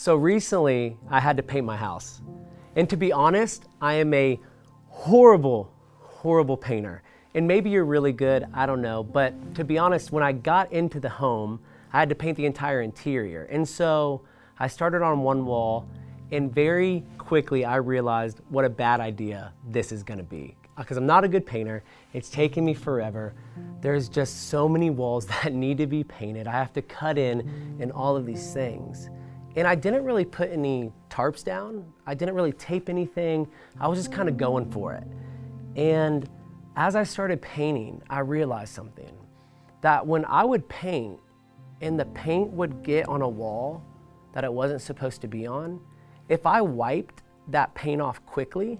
So recently, I had to paint my house. And to be honest, I am a horrible, horrible painter. And maybe you're really good, I don't know. But to be honest, when I got into the home, I had to paint the entire interior. And so I started on one wall, and very quickly I realized what a bad idea this is gonna be. Because I'm not a good painter, it's taken me forever. There's just so many walls that need to be painted. I have to cut in and all of these things. And I didn't really put any tarps down. I didn't really tape anything. I was just kind of going for it. And as I started painting, I realized something that when I would paint and the paint would get on a wall that it wasn't supposed to be on, if I wiped that paint off quickly,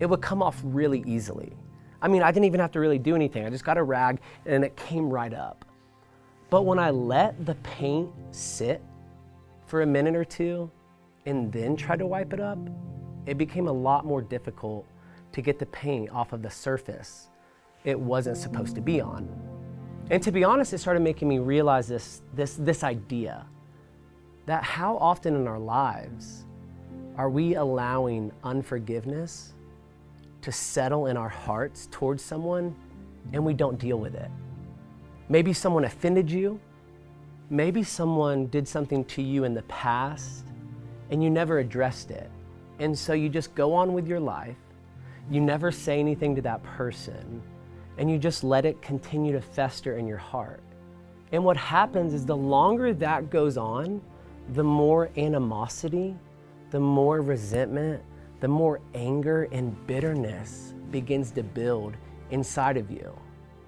it would come off really easily. I mean, I didn't even have to really do anything. I just got a rag and it came right up. But when I let the paint sit for a minute or two and then try to wipe it up, it became a lot more difficult to get the paint off of the surface it wasn't supposed to be on. And to be honest, it started making me realize this, this, this idea that how often in our lives are we allowing unforgiveness to settle in our hearts towards someone and we don't deal with it? Maybe someone offended you, Maybe someone did something to you in the past and you never addressed it. And so you just go on with your life. You never say anything to that person and you just let it continue to fester in your heart. And what happens is the longer that goes on, the more animosity, the more resentment, the more anger and bitterness begins to build inside of you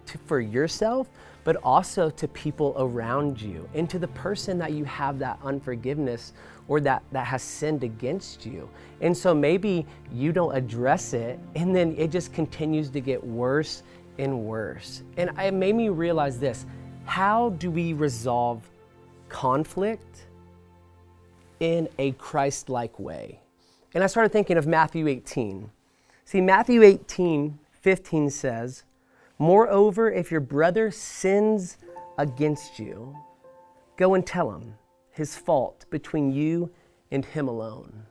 to, for yourself, but also to people around you and to the person that you have that unforgiveness or that, that has sinned against you. And so maybe you don't address it and then it just continues to get worse and worse. And it made me realize this how do we resolve conflict in a Christ like way? And I started thinking of Matthew 18. See, Matthew 18, 15 says, Moreover, if your brother sins against you, go and tell him his fault between you and him alone.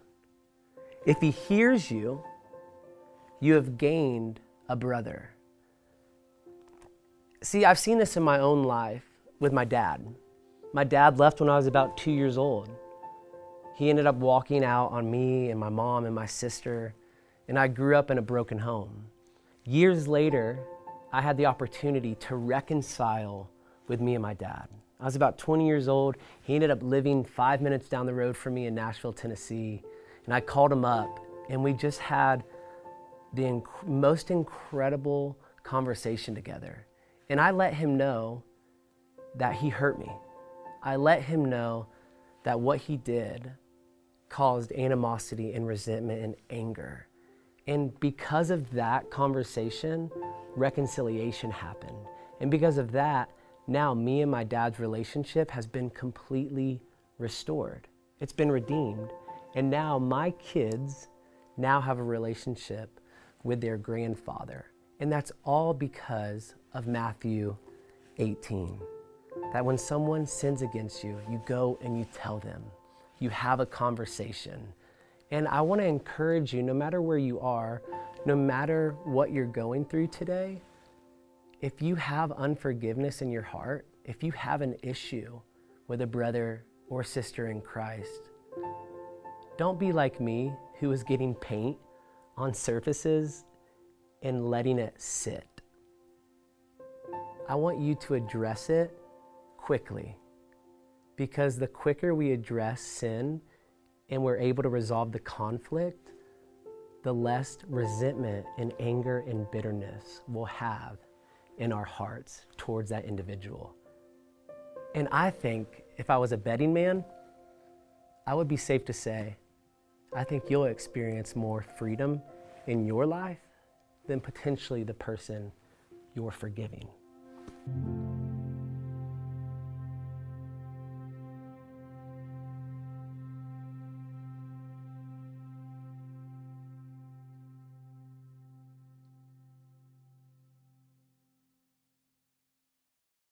If he hears you, you have gained a brother. See, I've seen this in my own life with my dad. My dad left when I was about two years old. He ended up walking out on me and my mom and my sister, and I grew up in a broken home. Years later, I had the opportunity to reconcile with me and my dad. I was about 20 years old. He ended up living five minutes down the road from me in Nashville, Tennessee. And I called him up, and we just had the inc- most incredible conversation together. And I let him know that he hurt me. I let him know that what he did caused animosity and resentment and anger. And because of that conversation, reconciliation happened. And because of that, now me and my dad's relationship has been completely restored. It's been redeemed. And now my kids now have a relationship with their grandfather. And that's all because of Matthew 18. That when someone sins against you, you go and you tell them. You have a conversation. And I want to encourage you, no matter where you are, no matter what you're going through today, if you have unforgiveness in your heart, if you have an issue with a brother or sister in Christ, don't be like me who is getting paint on surfaces and letting it sit. I want you to address it quickly because the quicker we address sin and we're able to resolve the conflict, the less resentment and anger and bitterness we'll have in our hearts towards that individual. And I think if I was a betting man, I would be safe to say, I think you'll experience more freedom in your life than potentially the person you're forgiving.